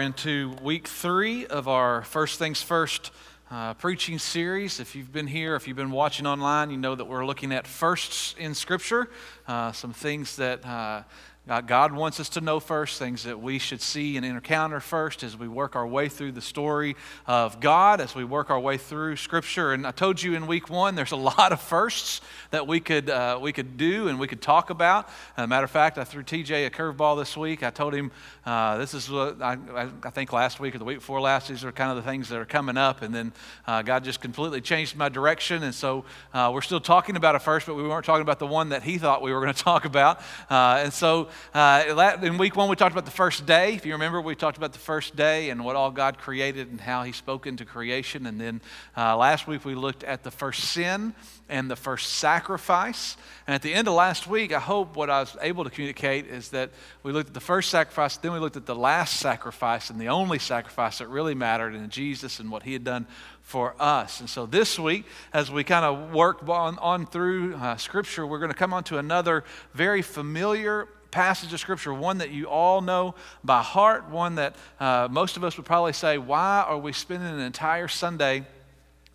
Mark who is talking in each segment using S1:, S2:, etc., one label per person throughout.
S1: into week three of our First Things First uh, preaching series. If you've been here, if you've been watching online, you know that we're looking at firsts in Scripture, uh, some things that uh, God wants us to know first, things that we should see and encounter first as we work our way through the story of God, as we work our way through Scripture. And I told you in week one, there's a lot of firsts that we could, uh, we could do and we could talk about. As a matter of fact, I threw TJ a curveball this week. I told him uh, this is what I, I, think last week or the week before last, these are kind of the things that are coming up. And then uh, God just completely changed my direction. And so uh, we're still talking about a first, but we weren't talking about the one that he thought we were going to talk about. Uh, and so uh, in week one, we talked about the first day. If you remember, we talked about the first day and what all God created and how He spoke into creation. And then uh, last week, we looked at the first sin and the first sacrifice. And at the end of last week, I hope what I was able to communicate is that we looked at the first sacrifice, then we looked at the last sacrifice and the only sacrifice that really mattered in Jesus and what He had done for us. And so this week, as we kind of work on, on through uh, Scripture, we're going to come on to another very familiar passage of Scripture, one that you all know by heart, one that uh, most of us would probably say, Why are we spending an entire Sunday?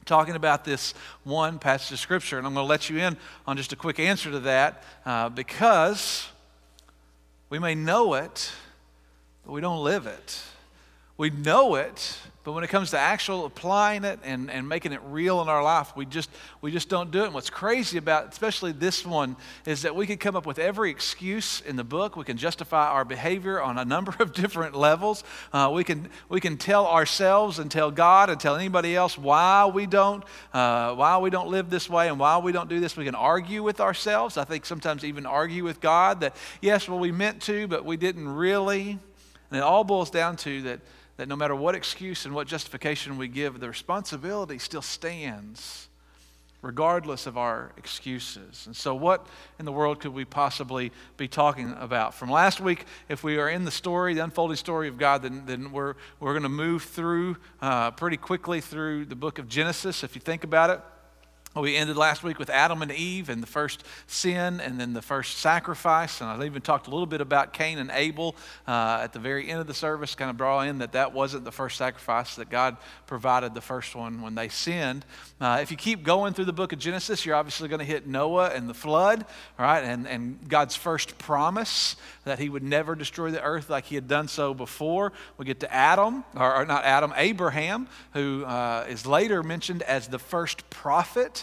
S1: talking about this one passage of Scripture. And I'm going to let you in on just a quick answer to that uh, because we may know it, but we don't live it. We know it, but when it comes to actual applying it and, and making it real in our life, we just, we just don't do it. And what's crazy about, especially this one, is that we can come up with every excuse in the book. We can justify our behavior on a number of different levels. Uh, we, can, we can tell ourselves and tell God and tell anybody else why we don't, uh, why we don't live this way and why we don't do this. We can argue with ourselves. I think sometimes even argue with God that, yes, well, we meant to, but we didn't really. And it all boils down to that that no matter what excuse and what justification we give, the responsibility still stands regardless of our excuses. And so, what in the world could we possibly be talking about? From last week, if we are in the story, the unfolding story of God, then, then we're, we're going to move through uh, pretty quickly through the book of Genesis, if you think about it. We ended last week with Adam and Eve and the first sin and then the first sacrifice. And I even talked a little bit about Cain and Abel uh, at the very end of the service, kind of draw in that that wasn't the first sacrifice, that God provided the first one when they sinned. Uh, if you keep going through the book of Genesis, you're obviously going to hit Noah and the flood, right, and, and God's first promise that he would never destroy the earth like he had done so before. We get to Adam, or, or not Adam, Abraham, who uh, is later mentioned as the first prophet.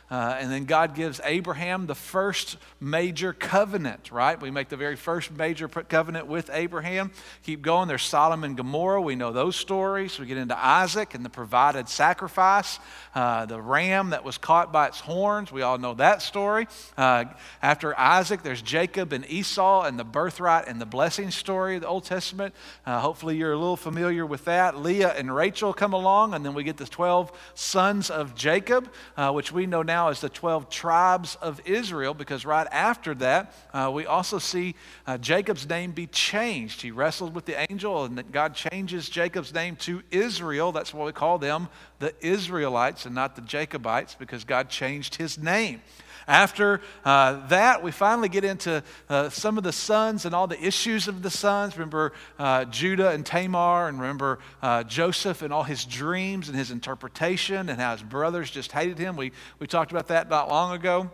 S1: Uh, and then God gives Abraham the first major covenant, right? We make the very first major covenant with Abraham. Keep going. There's Sodom and Gomorrah. We know those stories. We get into Isaac and the provided sacrifice, uh, the ram that was caught by its horns. We all know that story. Uh, after Isaac, there's Jacob and Esau and the birthright and the blessing story of the Old Testament. Uh, hopefully, you're a little familiar with that. Leah and Rachel come along, and then we get the 12 sons of Jacob, uh, which we know now now as the 12 tribes of Israel, because right after that, uh, we also see uh, Jacob's name be changed. He wrestled with the angel, and God changes Jacob's name to Israel. That's why we call them the Israelites and not the Jacobites, because God changed his name. After uh, that, we finally get into uh, some of the sons and all the issues of the sons. Remember uh, Judah and Tamar, and remember uh, Joseph and all his dreams and his interpretation, and how his brothers just hated him. We, we talked about that not long ago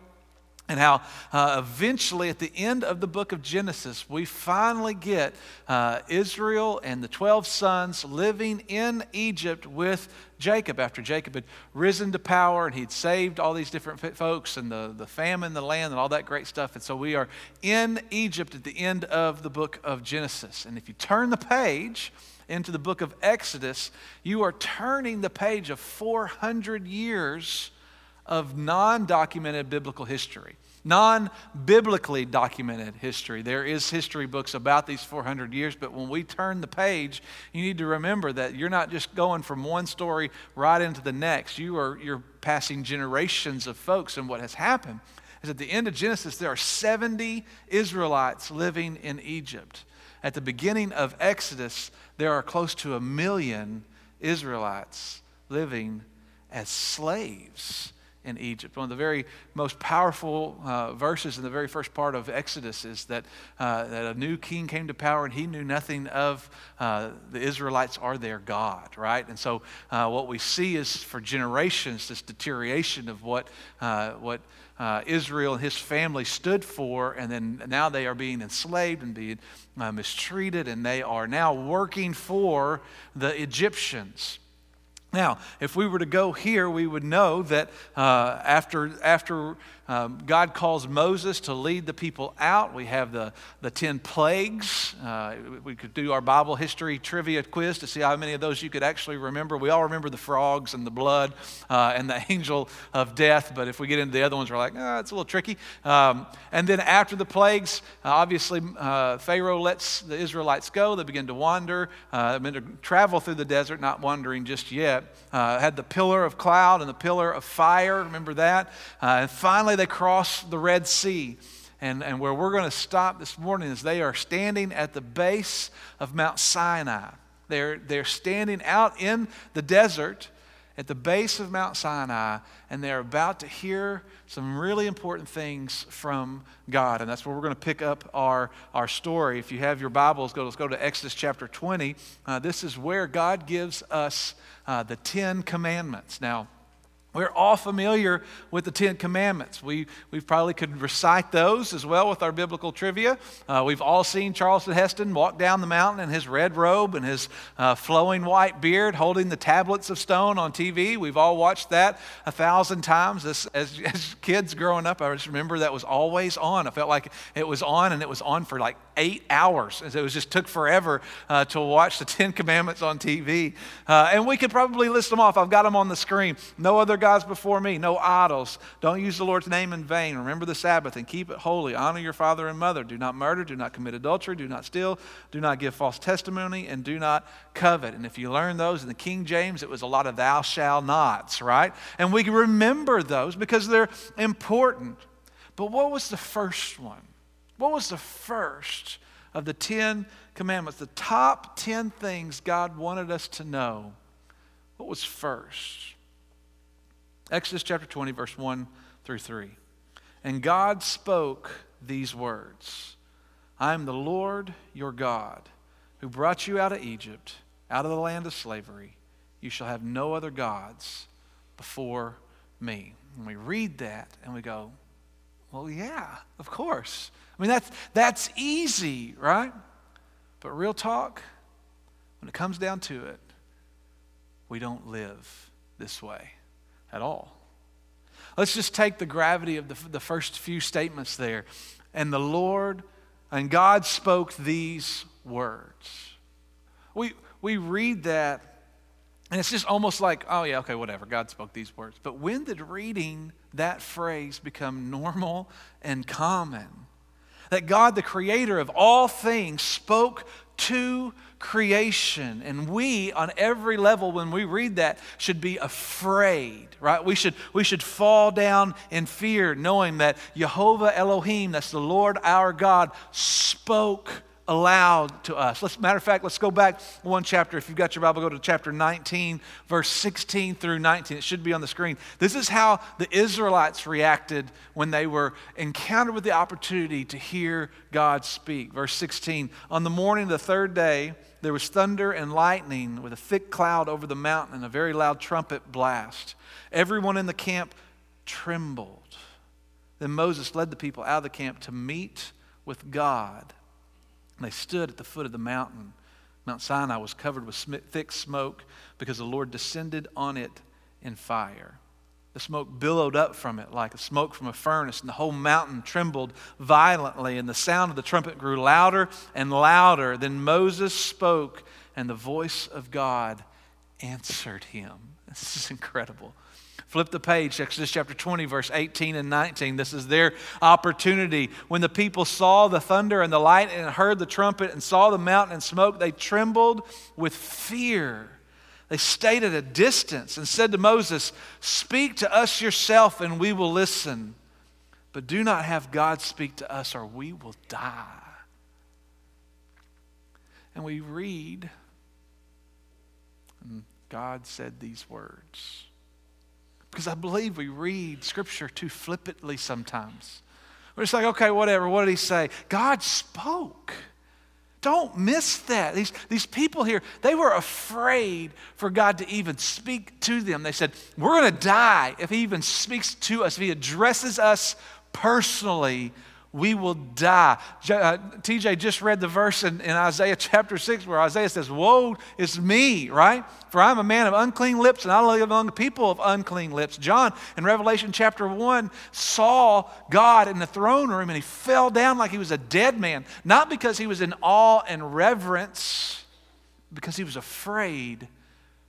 S1: and how uh, eventually at the end of the book of Genesis, we finally get uh, Israel and the 12 sons living in Egypt with Jacob after Jacob had risen to power and he'd saved all these different folks and the, the famine, the land, and all that great stuff. And so we are in Egypt at the end of the book of Genesis. And if you turn the page, into the book of Exodus, you are turning the page of 400 years of non documented biblical history, non biblically documented history. There is history books about these 400 years, but when we turn the page, you need to remember that you're not just going from one story right into the next. You are you're passing generations of folks, and what has happened is at the end of Genesis, there are 70 Israelites living in Egypt. At the beginning of Exodus, there are close to a million Israelites living as slaves in Egypt. One of the very most powerful uh, verses in the very first part of Exodus is that, uh, that a new king came to power and he knew nothing of uh, the Israelites or their God, right? And so uh, what we see is for generations this deterioration of what, uh, what uh, Israel and his family stood for, and then now they are being enslaved and being mistreated, and they are now working for the Egyptians. Now, if we were to go here, we would know that uh, after, after um, God calls Moses to lead the people out. We have the, the 10 plagues. Uh, we could do our Bible history trivia quiz to see how many of those you could actually remember. We all remember the frogs and the blood uh, and the angel of death, but if we get into the other ones, we're like, oh, it's a little tricky. Um, and then after the plagues, uh, obviously, uh, Pharaoh lets the Israelites go. They begin to wander, uh, begin to travel through the desert, not wandering just yet. Uh, had the pillar of cloud and the pillar of fire. Remember that? and finally, they cross the Red Sea. And, and where we're going to stop this morning is they are standing at the base of Mount Sinai. They're, they're standing out in the desert at the base of Mount Sinai, and they're about to hear some really important things from God. And that's where we're going to pick up our, our story. If you have your Bibles, go, let's go to Exodus chapter 20. Uh, this is where God gives us uh, the Ten Commandments. Now, we're all familiar with the Ten Commandments. We, we probably could recite those as well with our biblical trivia. Uh, we've all seen Charlton Heston walk down the mountain in his red robe and his uh, flowing white beard holding the tablets of stone on TV. We've all watched that a thousand times as, as, as kids growing up. I just remember that was always on. I felt like it was on and it was on for like eight hours. It was just took forever uh, to watch the Ten Commandments on TV. Uh, and we could probably list them off. I've got them on the screen. No other gods before me, no idols. Don't use the Lord's name in vain. Remember the Sabbath and keep it holy. Honor your father and mother. Do not murder. Do not commit adultery. Do not steal. Do not give false testimony. And do not covet. And if you learn those in the King James, it was a lot of thou shall nots, right? And we remember those because they're important. But what was the first one? What was the first of the Ten Commandments? The top 10 things God wanted us to know. What was first? Exodus chapter 20, verse 1 through 3. And God spoke these words I am the Lord your God, who brought you out of Egypt, out of the land of slavery. You shall have no other gods before me. And we read that and we go, well, yeah, of course. I mean, that's, that's easy, right? But real talk, when it comes down to it, we don't live this way at all. Let's just take the gravity of the, the first few statements there. And the Lord and God spoke these words. We, we read that, and it's just almost like, oh, yeah, okay, whatever. God spoke these words. But when did reading that phrase become normal and common? That God, the creator of all things, spoke to creation. And we, on every level, when we read that, should be afraid, right? We should, we should fall down in fear, knowing that Jehovah Elohim, that's the Lord our God, spoke aloud to us. Let's, matter of fact, let's go back one chapter. If you've got your Bible, go to chapter 19, verse 16 through 19. It should be on the screen. This is how the Israelites reacted when they were encountered with the opportunity to hear God speak. Verse 16 On the morning of the third day, there was thunder and lightning with a thick cloud over the mountain and a very loud trumpet blast. Everyone in the camp trembled. Then Moses led the people out of the camp to meet with God. And they stood at the foot of the mountain. Mount Sinai was covered with thick smoke because the Lord descended on it in fire. The smoke billowed up from it like smoke from a furnace, and the whole mountain trembled violently, and the sound of the trumpet grew louder and louder. Then Moses spoke, and the voice of God answered him. This is incredible. Flip the page, Exodus chapter 20, verse 18 and 19. This is their opportunity. When the people saw the thunder and the light and heard the trumpet and saw the mountain and smoke, they trembled with fear. They stayed at a distance and said to Moses, Speak to us yourself and we will listen. But do not have God speak to us or we will die. And we read, and God said these words Because I believe we read Scripture too flippantly sometimes. We're just like, okay, whatever. What did he say? God spoke. Don't miss that. These, these people here, they were afraid for God to even speak to them. They said, We're going to die if He even speaks to us, if He addresses us personally we will die. Uh, TJ just read the verse in, in, Isaiah chapter 6 where Isaiah says, Woe is me, right? For I'm a man of unclean lips and I live among the people of unclean lips. John in Revelation chapter 1 saw God in the throne room and he fell down like he was a dead man, not because he was in awe and reverence, because he was afraid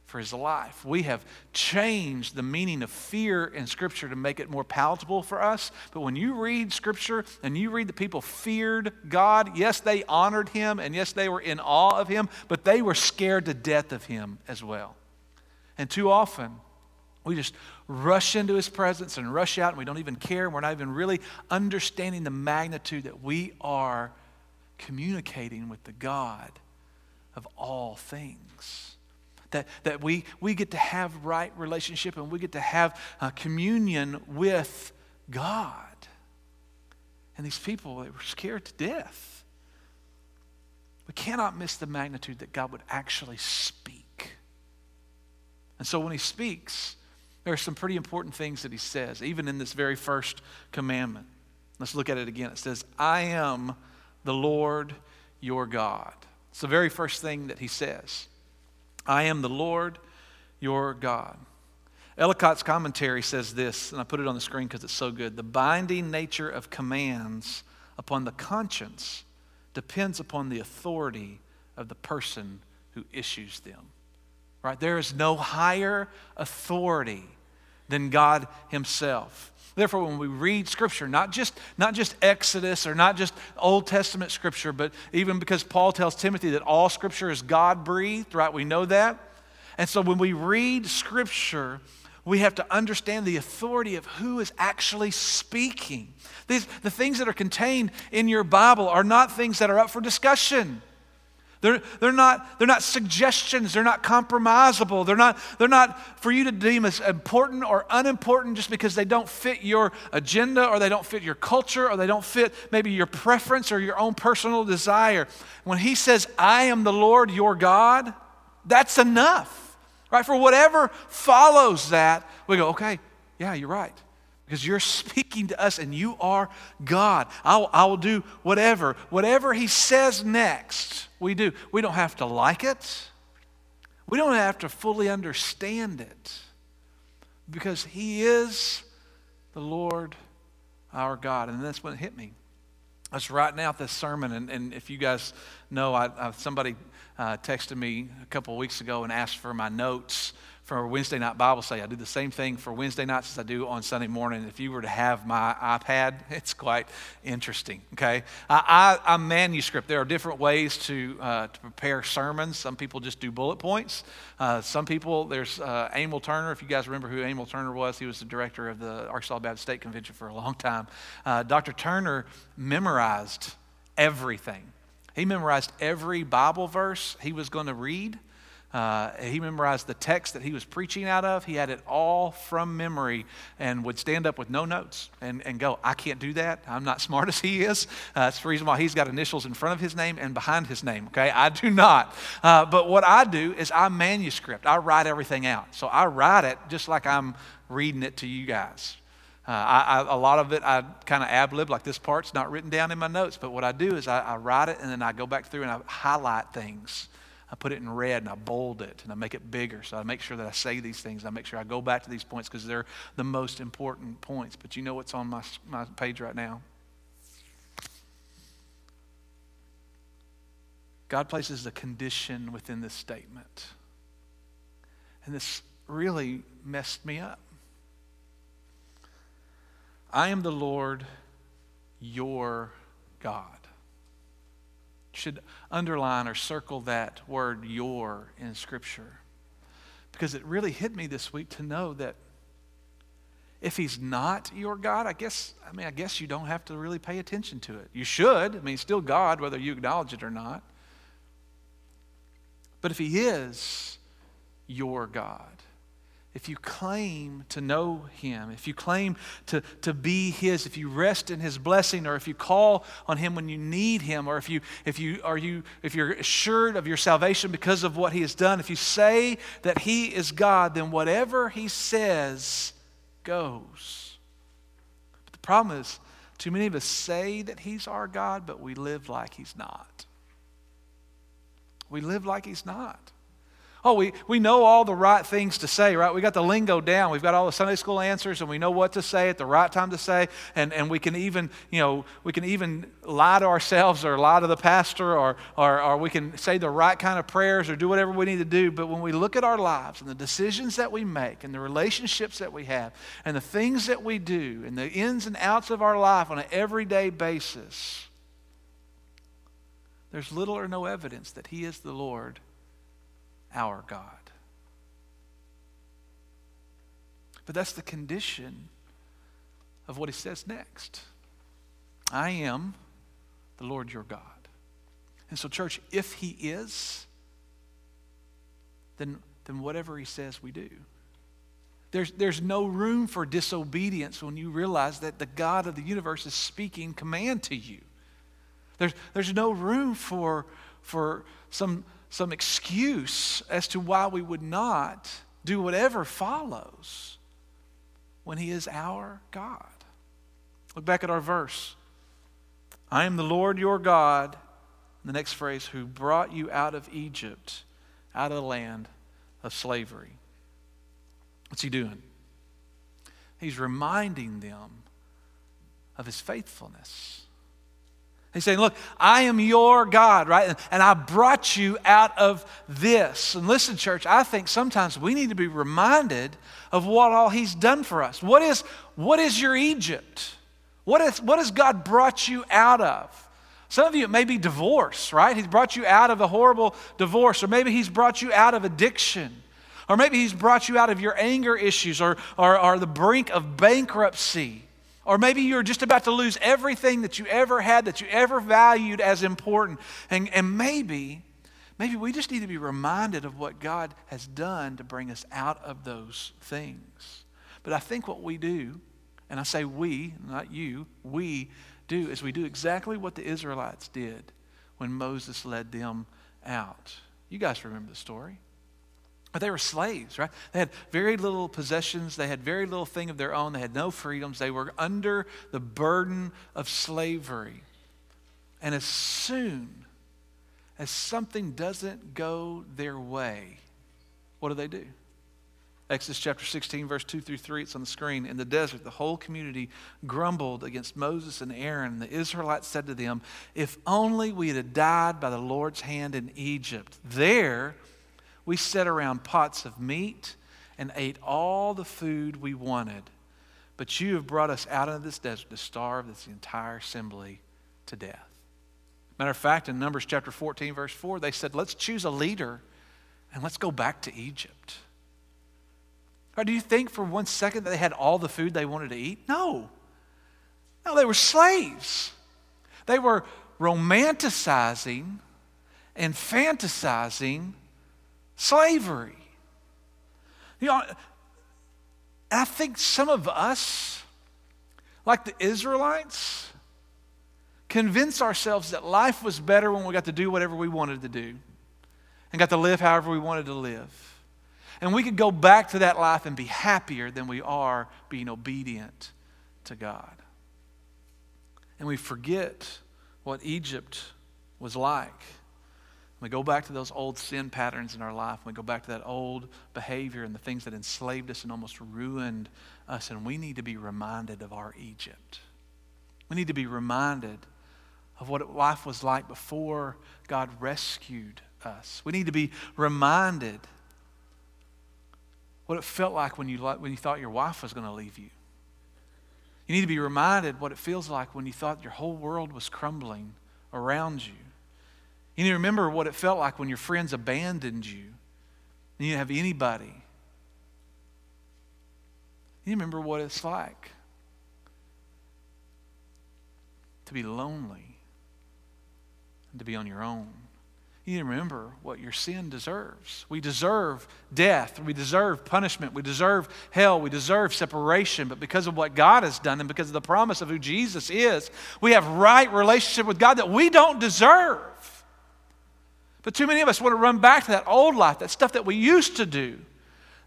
S1: for his life. We have changed the meaning of fear in Scripture to make it more palatable for us. But when you read Scripture and you read the people feared God, yes, they honored him, and yes, they were in awe of him, but they were scared to death of him as well. And too often, we just rush into his presence and rush out, and we don't even care, we're not even really understanding the magnitude that we are communicating with the God of all things that, that we, we get to have right relationship and we get to have uh, communion with God. And these people, they were scared to death. We cannot miss the magnitude that God would actually speak. And so when he speaks, there are some pretty important things that he says, even in this very first commandment. Let's look at it again. It says, I am the Lord your God. It's the very first thing that he says. I am the Lord your God. Ellicott's commentary says this, and I put it on the screen because it's so good. The binding nature of commands upon the conscience depends upon the authority of the person who issues them. Right? There is no higher authority than God Himself. Therefore, when we read Scripture, not just, not just Exodus or not just Old Testament Scripture, but even because Paul tells Timothy that all Scripture is God breathed, right? We know that. And so when we read Scripture, we have to understand the authority of who is actually speaking. These, the things that are contained in your Bible are not things that are up for discussion. They're, they're, not, they're not suggestions. They're not compromisable. They're not, they're not for you to deem as important or unimportant just because they don't fit your agenda or they don't fit your culture or they don't fit maybe your preference or your own personal desire. When he says, I am the Lord your God, that's enough, right? For whatever follows that, we go, okay, yeah, you're right because you're speaking to us and you are God. I'll, I will do whatever. Whatever He says next, we do. We don't have to like it, we don't have to fully understand it because He is the Lord our God. And that's when it hit me. I was writing out this sermon, and, and if you guys know, I, I somebody uh, texted me a couple of weeks ago and asked for my notes for Wednesday night Bible study. I do the same thing for Wednesday nights as I do on Sunday morning. If you were to have my iPad, it's quite interesting. Okay, I, I, I manuscript. There are different ways to uh, to prepare sermons. Some people just do bullet points. Uh, some people, there's uh, Emil Turner. If you guys remember who Emil Turner was, he was the director of the Arkansas Baptist State Convention for a long time. Uh, Dr. Turner memorized everything. He memorized every Bible verse he was going to read. Uh, he memorized the text that he was preaching out of. He had it all from memory and would stand up with no notes and, and go, I can't do that. I'm not smart as he is. Uh, that's the reason why he's got initials in front of his name and behind his name, okay? I do not. Uh, but what I do is I manuscript, I write everything out. So I write it just like I'm reading it to you guys. Uh, I, I, a lot of it I kind of ab lib, like this part's not written down in my notes, but what I do is I, I write it and then I go back through and I highlight things I put it in red and I bold it and I make it bigger. So I make sure that I say these things. I make sure I go back to these points because they're the most important points. But you know what's on my, my page right now? God places a condition within this statement. And this really messed me up. I am the Lord your God should underline or circle that word your in Scripture. Because it really hit me this week to know that if he's not your God, I guess, I mean, I guess you don't have to really pay attention to it. You should. I mean, he's still God, whether you acknowledge it or not. But if he is your God, if you claim to know Him, if you claim to, to be His, if you rest in His blessing, or if you call on Him when you need Him, or if, you, if, you, are you, if you're assured of your salvation because of what He has done, if you say that He is God, then whatever He says goes. But the problem is, too many of us say that He's our God, but we live like He's not. We live like He's not. Oh, we, we know all the right things to say, right? We got the lingo down. We've got all the Sunday school answers and we know what to say at the right time to say. And, and we can even, you know, we can even lie to ourselves or lie to the pastor or, or, or we can say the right kind of prayers or do whatever we need to do. But when we look at our lives and the decisions that we make and the relationships that we have and the things that we do and the ins and outs of our life on an everyday basis, there's little or no evidence that He is the Lord our God. But that's the condition of what he says next. I am the Lord your God. And so, church, if he is, then, then whatever he says, we do. There's, there's no room for disobedience when you realize that the God of the universe is speaking command to you. There's, there's no room for, for some some excuse as to why we would not do whatever follows when He is our God. Look back at our verse. I am the Lord your God, the next phrase, who brought you out of Egypt, out of the land of slavery. What's He doing? He's reminding them of His faithfulness. He's saying, Look, I am your God, right? And I brought you out of this. And listen, church, I think sometimes we need to be reminded of what all He's done for us. What is, what is your Egypt? What, is, what has God brought you out of? Some of you, it may be divorce, right? He's brought you out of a horrible divorce, or maybe He's brought you out of addiction. Or maybe he's brought you out of your anger issues or, or, or the brink of bankruptcy. Or maybe you're just about to lose everything that you ever had, that you ever valued as important. And, and maybe, maybe we just need to be reminded of what God has done to bring us out of those things. But I think what we do, and I say we, not you, we do, is we do exactly what the Israelites did when Moses led them out. You guys remember the story. But they were slaves, right? They had very little possessions. They had very little thing of their own. They had no freedoms. They were under the burden of slavery. And as soon as something doesn't go their way, what do they do? Exodus chapter 16, verse 2 through 3, it's on the screen. In the desert, the whole community grumbled against Moses and Aaron. The Israelites said to them, If only we had died by the Lord's hand in Egypt. There, we sat around pots of meat and ate all the food we wanted. But you have brought us out into this desert to starve this entire assembly to death. Matter of fact, in Numbers chapter 14, verse 4, they said, Let's choose a leader and let's go back to Egypt. Or do you think for one second that they had all the food they wanted to eat? No. No, they were slaves. They were romanticizing and fantasizing slavery. You know, I think some of us, like the Israelites, convince ourselves that life was better when we got to do whatever we wanted to do and got to live however we wanted to live. And we could go back to that life and be happier than we are being obedient to God. And we forget what Egypt was like. We go back to those old sin patterns in our life. We go back to that old behavior and the things that enslaved us and almost ruined us. And we need to be reminded of our Egypt. We need to be reminded of what life was like before God rescued us. We need to be reminded what it felt like when you, when you thought your wife was going to leave you. You need to be reminded what it feels like when you thought your whole world was crumbling around you. You need to remember what it felt like when your friends abandoned you and you didn't have anybody. You remember what it's like to be lonely and to be on your own. you need to remember what your sin deserves. We deserve death. We deserve punishment. We deserve hell. We deserve separation. But because of what God has done and because of the promise of who Jesus is, we have right relationship with God that we don't deserve. But too many of us want to run back to that old life, that stuff that we used to do.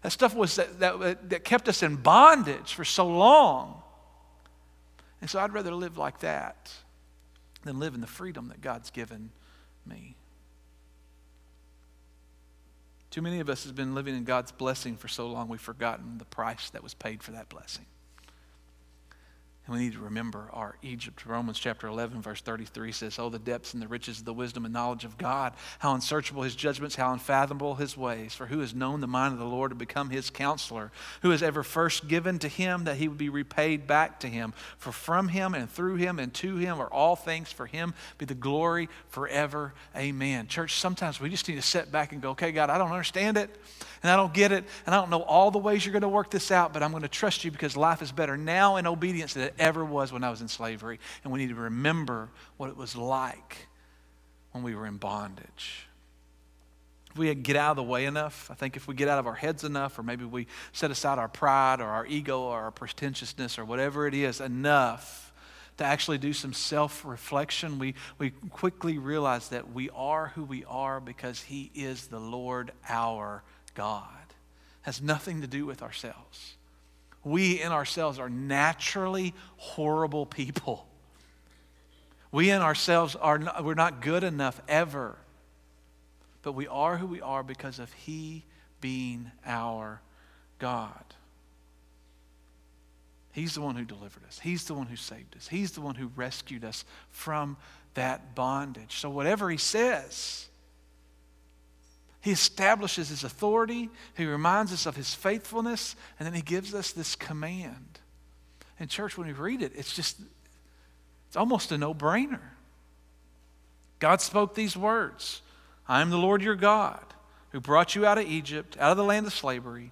S1: That stuff was that, that, that kept us in bondage for so long. And so I'd rather live like that than live in the freedom that God's given me. Too many of us have been living in God's blessing for so long we've forgotten the price that was paid for that blessing. And we need to remember our Egypt. Romans chapter 11, verse 33 says, Oh, the depths and the riches of the wisdom and knowledge of God, how unsearchable his judgments, how unfathomable his ways. For who has known the mind of the Lord to become his counselor? Who has ever first given to him that he would be repaid back to him? For from him and through him and to him are all things. For him be the glory forever. Amen. Church, sometimes we just need to sit back and go, Okay, God, I don't understand it and I don't get it, and I don't know all the ways you're going to work this out, but I'm going to trust you because life is better now in obedience than it ever was when I was in slavery. And we need to remember what it was like when we were in bondage. If we get out of the way enough, I think if we get out of our heads enough, or maybe we set aside our pride or our ego or our pretentiousness or whatever it is enough to actually do some self reflection, we, we quickly realize that we are who we are because He is the Lord our God. Has nothing to do with ourselves. We in ourselves are naturally horrible people. We in ourselves are not, we're not good enough ever. But we are who we are because of He being our God. He's the one who delivered us. He's the one who saved us. He's the one who rescued us from that bondage. So, whatever He says, he establishes his authority, he reminds us of his faithfulness, and then he gives us this command. And, church, when we read it, it's just, it's almost a no brainer. God spoke these words I am the Lord your God who brought you out of Egypt, out of the land of slavery.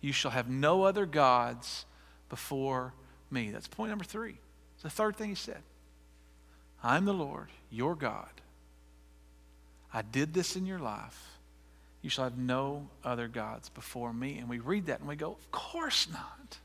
S1: You shall have no other gods before me. That's point number three. It's the third thing he said. I'm the Lord, your God. I did this in your life you shall have no other gods before me. And we read that and we go, Of course not.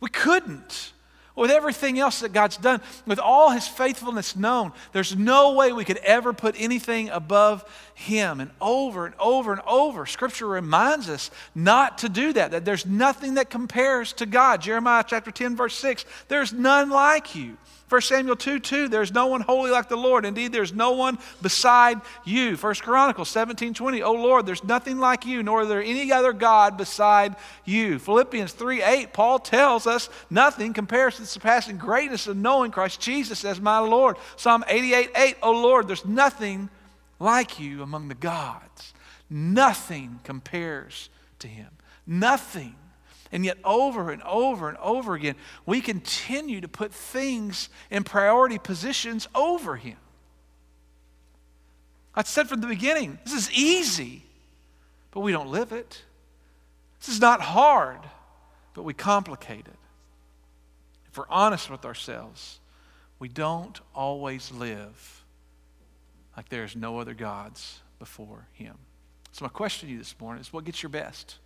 S1: We couldn't. With everything else that God's done, with all his faithfulness known, there's no way we could ever put anything above him. And over and over and over, Scripture reminds us not to do that, that there's nothing that compares to God. Jeremiah chapter 10, verse 6 there's none like you. 1 Samuel 2 2, there's no one holy like the Lord. Indeed, there's no one beside you. 1 Chronicles 17 20, oh Lord, there's nothing like you, nor is there any other God beside you. Philippians 3 8, Paul tells us nothing compares to the surpassing greatness of knowing Christ Jesus as my Lord. Psalm 88 8, oh Lord, there's nothing like you among the gods. Nothing compares to him. Nothing. And yet, over and over and over again, we continue to put things in priority positions over Him. I said from the beginning, this is easy, but we don't live it. This is not hard, but we complicate it. If we're honest with ourselves, we don't always live like there's no other gods before Him. So, my question to you this morning is what gets your best?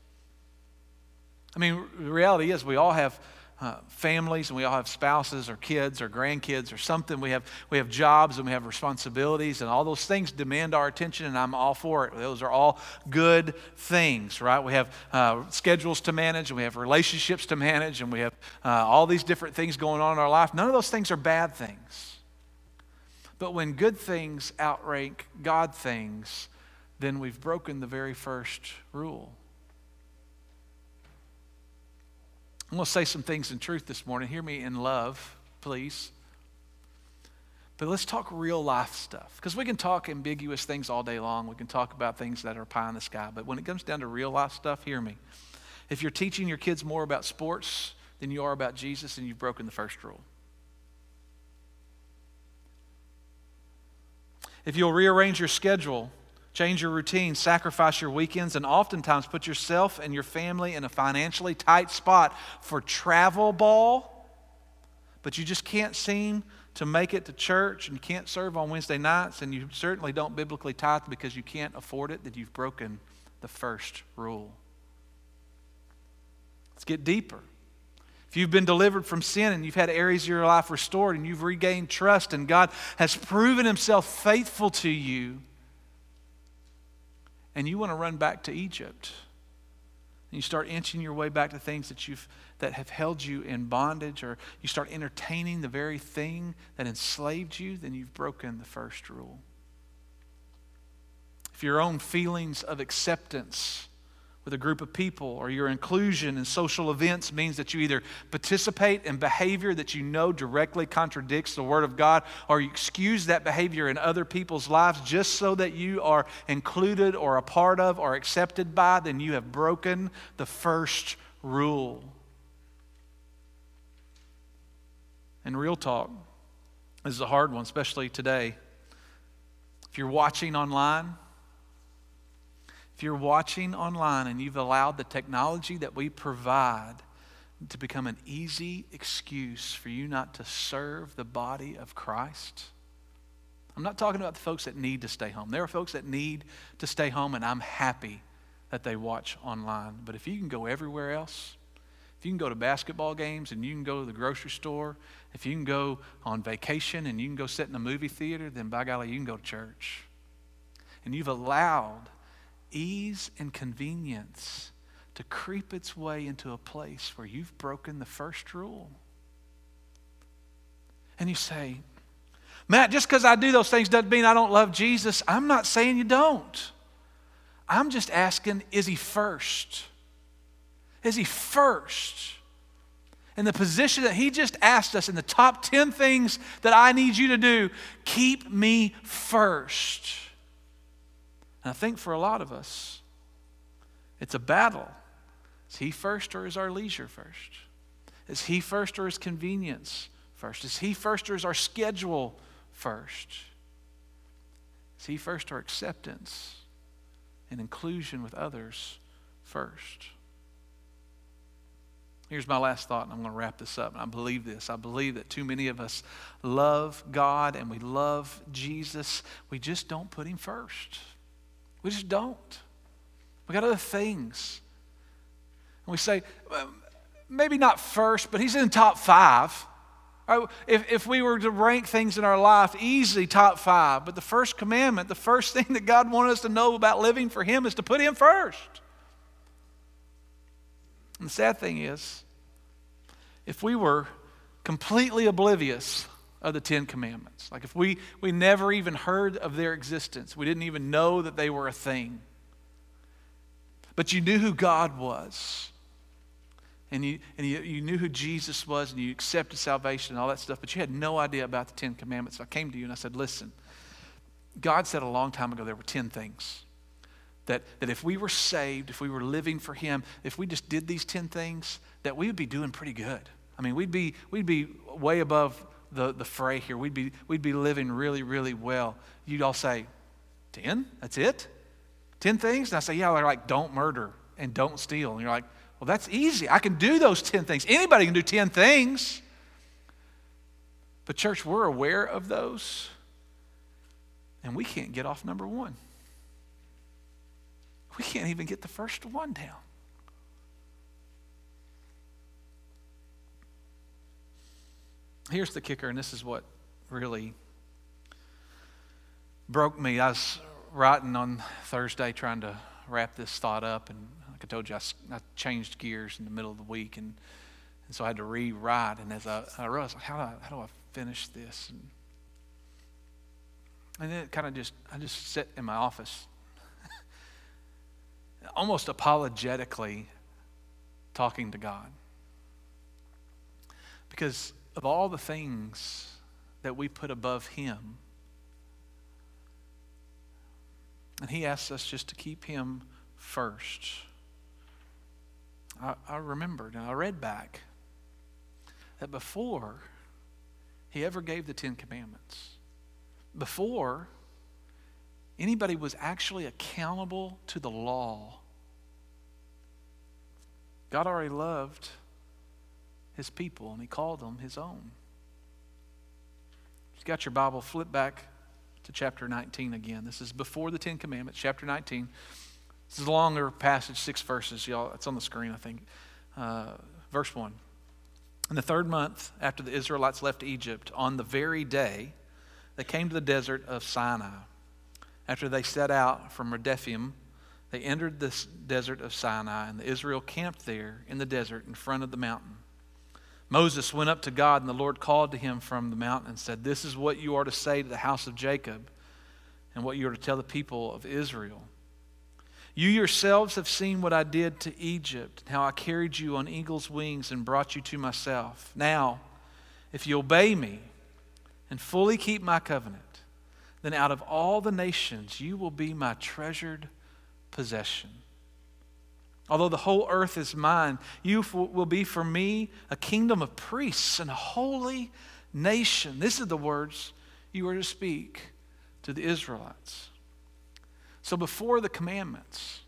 S1: I mean, the reality is we all have uh, families and we all have spouses or kids or grandkids or something. We have, we have jobs and we have responsibilities, and all those things demand our attention, and I'm all for it. Those are all good things, right? We have uh, schedules to manage, and we have relationships to manage, and we have uh, all these different things going on in our life. None of those things are bad things. But when good things outrank God things, then we've broken the very first rule. I'm going to say some things in truth this morning. Hear me in love, please. But let's talk real life stuff. Because we can talk ambiguous things all day long. We can talk about things that are pie in the sky. But when it comes down to real life stuff, hear me. If you're teaching your kids more about sports than you are about Jesus, then you've broken the first rule. If you'll rearrange your schedule Change your routine, sacrifice your weekends, and oftentimes put yourself and your family in a financially tight spot for travel ball, but you just can't seem to make it to church and can't serve on Wednesday nights and you certainly don't biblically tithe because you can't afford it, that you've broken the first rule. Let's get deeper. If you've been delivered from sin and you've had areas of your life restored and you've regained trust and God has proven himself faithful to you, and you want to run back to Egypt, and you start inching your way back to things that you've that have held you in bondage, or you start entertaining the very thing that enslaved you, then you've broken the first rule. If your own feelings of acceptance with a group of people or your inclusion in social events means that you either participate in behavior that you know directly contradicts the Word of God or you excuse that behavior in other people's lives just so that you are included or a part of or accepted by, then you have broken the first rule. And real talk, this is a hard one, especially today. If you're watching online, if you're watching online and you've allowed the technology that we provide to become an easy excuse for you not to serve the body of Christ, I'm not talking about the folks that need to stay home. There are folks that need to stay home, and I'm happy that they watch online. But if you can go everywhere else, if you can go to basketball games and you can go to the grocery store, if you can go on vacation and you can go sit in a movie theater, then by golly, you can go to church. And you've allowed ease and convenience to creep its way into a place where you've broken the first rule. And you say, Matt, just because I do those things doesn't mean I don't love Jesus. I'm not saying you don't. I'm just asking, is he first? Is he first? In the position that he just asked us in the top 10 things that I need you to do, keep me first. And I think for a lot of us, it's a battle. Is he first or is our leisure first? Is he first or is convenience first? Is he first or is our schedule first? Is he first or acceptance and inclusion with others first? Here's my last thought, and I'm going to wrap this up. And I believe this. I believe that too many of us love God and we love Jesus. We just don't put him first. We just don't. We got other things. And we say, maybe not first, but he's in top five. Oh, if, if we were to rank things in our life, easily top five. But the first commandment, the first thing that God wanted us to know about living for Him is to put Him first. And the sad thing is, if we were completely oblivious of the Ten Commandments. Like if we, we never even heard of their existence, we didn't even know that they were a thing. But you knew who God was. And, you, and you, you knew who Jesus was, and you accepted salvation and all that stuff, but you had no idea about the Ten Commandments. So I came to you and I said, Listen, God said a long time ago there were 10 things. That, that if we were saved, if we were living for Him, if we just did these 10 things, that we would be doing pretty good. I mean, we'd be, we'd be way above the, the fray here. We'd be, we'd be living really, really well. You'd all say, 10? That's it? 10 things? And I say, yeah, they're like, don't murder and don't steal. And you're like, well, that's easy. I can do those 10 things. Anybody can do 10 things. But, church, we're aware of those, and we can't get off number one. We can't even get the first one down. Here's the kicker, and this is what really broke me. I was writing on Thursday trying to wrap this thought up, and like I told you, I, I changed gears in the middle of the week, and, and so I had to rewrite. And as I, I realized, how do I, how do I finish this? And, and then it kind of just, I just sit in my office, almost apologetically talking to God. Because of all the things that we put above Him, and He asks us just to keep Him first. I, I remembered and I read back that before He ever gave the Ten Commandments, before anybody was actually accountable to the law, God already loved his people and he called them his own. If you've got your Bible, flip back to chapter 19 again. This is before the Ten Commandments, chapter 19. This is a longer passage, six verses, y'all. It's on the screen, I think. Uh, verse 1. In the third month after the Israelites left Egypt, on the very day they came to the desert of Sinai. After they set out from Rephidim, they entered the desert of Sinai, and the Israel camped there in the desert in front of the mountain. Moses went up to God, and the Lord called to him from the mountain and said, This is what you are to say to the house of Jacob, and what you are to tell the people of Israel. You yourselves have seen what I did to Egypt, how I carried you on eagle's wings and brought you to myself. Now, if you obey me and fully keep my covenant, then out of all the nations you will be my treasured possession. Although the whole earth is mine, you will be for me a kingdom of priests and a holy nation. This is the words you are to speak to the Israelites. So before the commandments,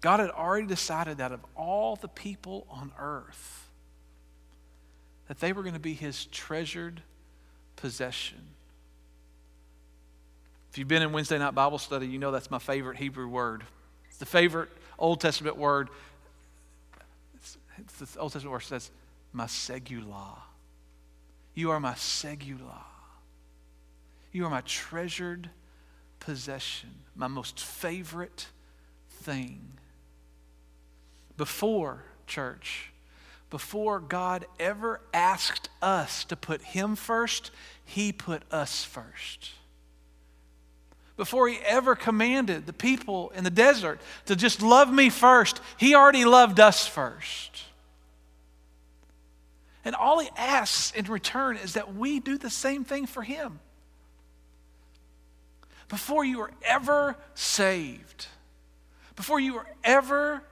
S1: God had already decided that of all the people on earth, that they were going to be his treasured possession. If you've been in Wednesday night Bible study, you know that's my favorite Hebrew word. It's the favorite Old Testament word. It's, it's the Old Testament word says, Masegula. You are my segulah. You are my treasured possession, my most favorite thing. Before, church, before God ever asked us to put Him first, He put us first before he ever commanded the people in the desert to just love me first, he already loved us first. And all he asks in return is that we do the same thing for him. Before you were ever saved, before you were ever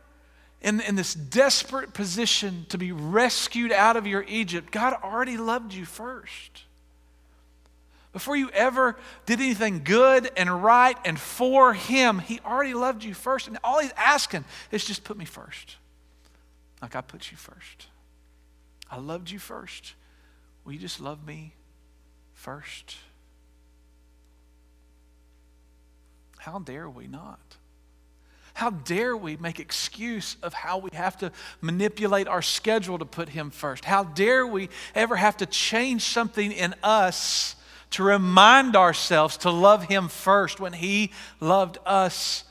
S1: in, in this desperate position to be rescued out of your Egypt, God already loved you first. Before you ever did anything good and right and for Him, He already loved you first. And all He's asking is just put me first. Like I put you first. I loved you first. Will you just love me first? How dare we not? How dare we make excuse of how we have to manipulate our schedule to put him first? How dare we ever have to change something in us to remind ourselves to love Him first when He loved us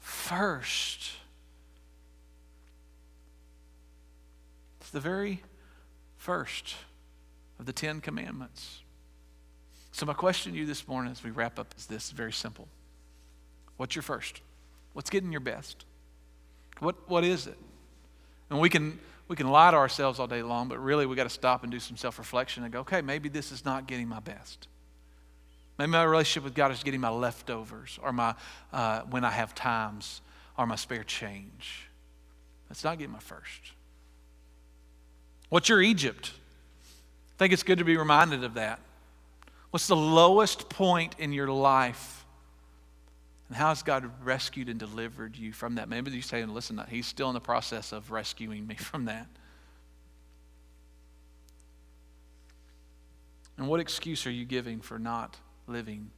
S1: first. It's the very first of the Ten Commandments. So, my question to you this morning as we wrap up is this very simple What's your first? What's getting your best? What, what is it? And we can, we can lie to ourselves all day long, but really we got to stop and do some self reflection and go, okay, maybe this is not getting my best. Maybe my relationship with God is getting my leftovers or my uh, when I have times or my spare change. That's not getting my first. What's your Egypt? I think it's good to be reminded of that. What's the lowest point in your life? And how has God rescued and delivered you from that? Maybe you say, listen, He's still in the process of rescuing me from that. And what excuse are you giving for not living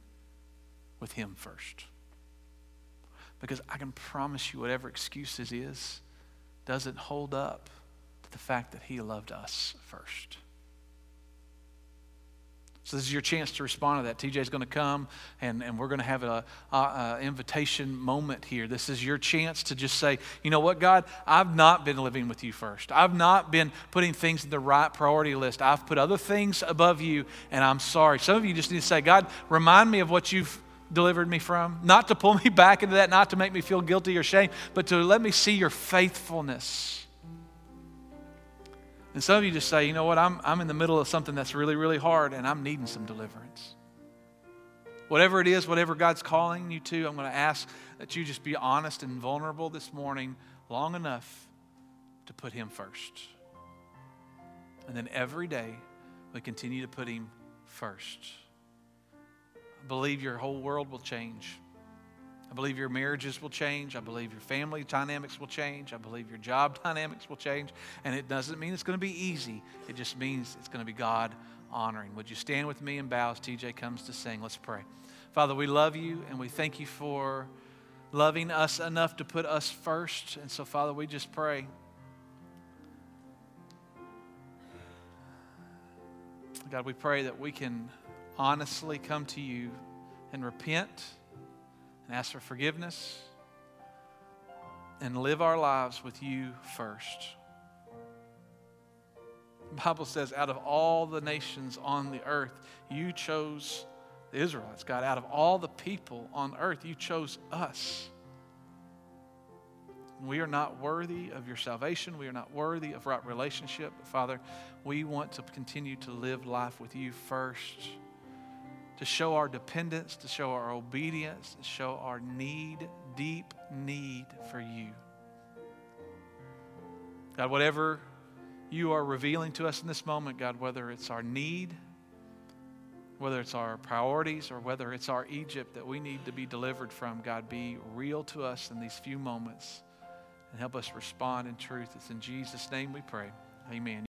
S1: with Him first. Because I can promise you, whatever excuses is, doesn't hold up to the fact that He loved us first. So this is your chance to respond to that. TJ is going to come, and, and we're going to have an invitation moment here. This is your chance to just say, you know what, God, I've not been living with you first. I've not been putting things in the right priority list. I've put other things above you, and I'm sorry. Some of you just need to say, God, remind me of what you've delivered me from. Not to pull me back into that, not to make me feel guilty or shame, but to let me see your faithfulness. And some of you just say, you know what, I'm, I'm in the middle of something that's really, really hard and I'm needing some deliverance. Whatever it is, whatever God's calling you to, I'm going to ask that you just be honest and vulnerable this morning long enough to put Him first. And then every day, we continue to put Him first. I believe your whole world will change. I believe your marriages will change. I believe your family dynamics will change. I believe your job dynamics will change. And it doesn't mean it's going to be easy, it just means it's going to be God honoring. Would you stand with me and bow as TJ comes to sing? Let's pray. Father, we love you and we thank you for loving us enough to put us first. And so, Father, we just pray. God, we pray that we can honestly come to you and repent ask for forgiveness and live our lives with you first. The Bible says, out of all the nations on the earth, you chose the Israelites. God, out of all the people on earth, you chose us. We are not worthy of your salvation. We are not worthy of right relationship. But Father, we want to continue to live life with you first, to show our dependence, to show our obedience, to show our need, deep need for you. God, whatever you are revealing to us in this moment, God, whether it's our need, whether it's our priorities, or whether it's our Egypt that we need to be delivered from, God, be real to us in these few moments and help us respond in truth. It's in Jesus' name we pray. Amen.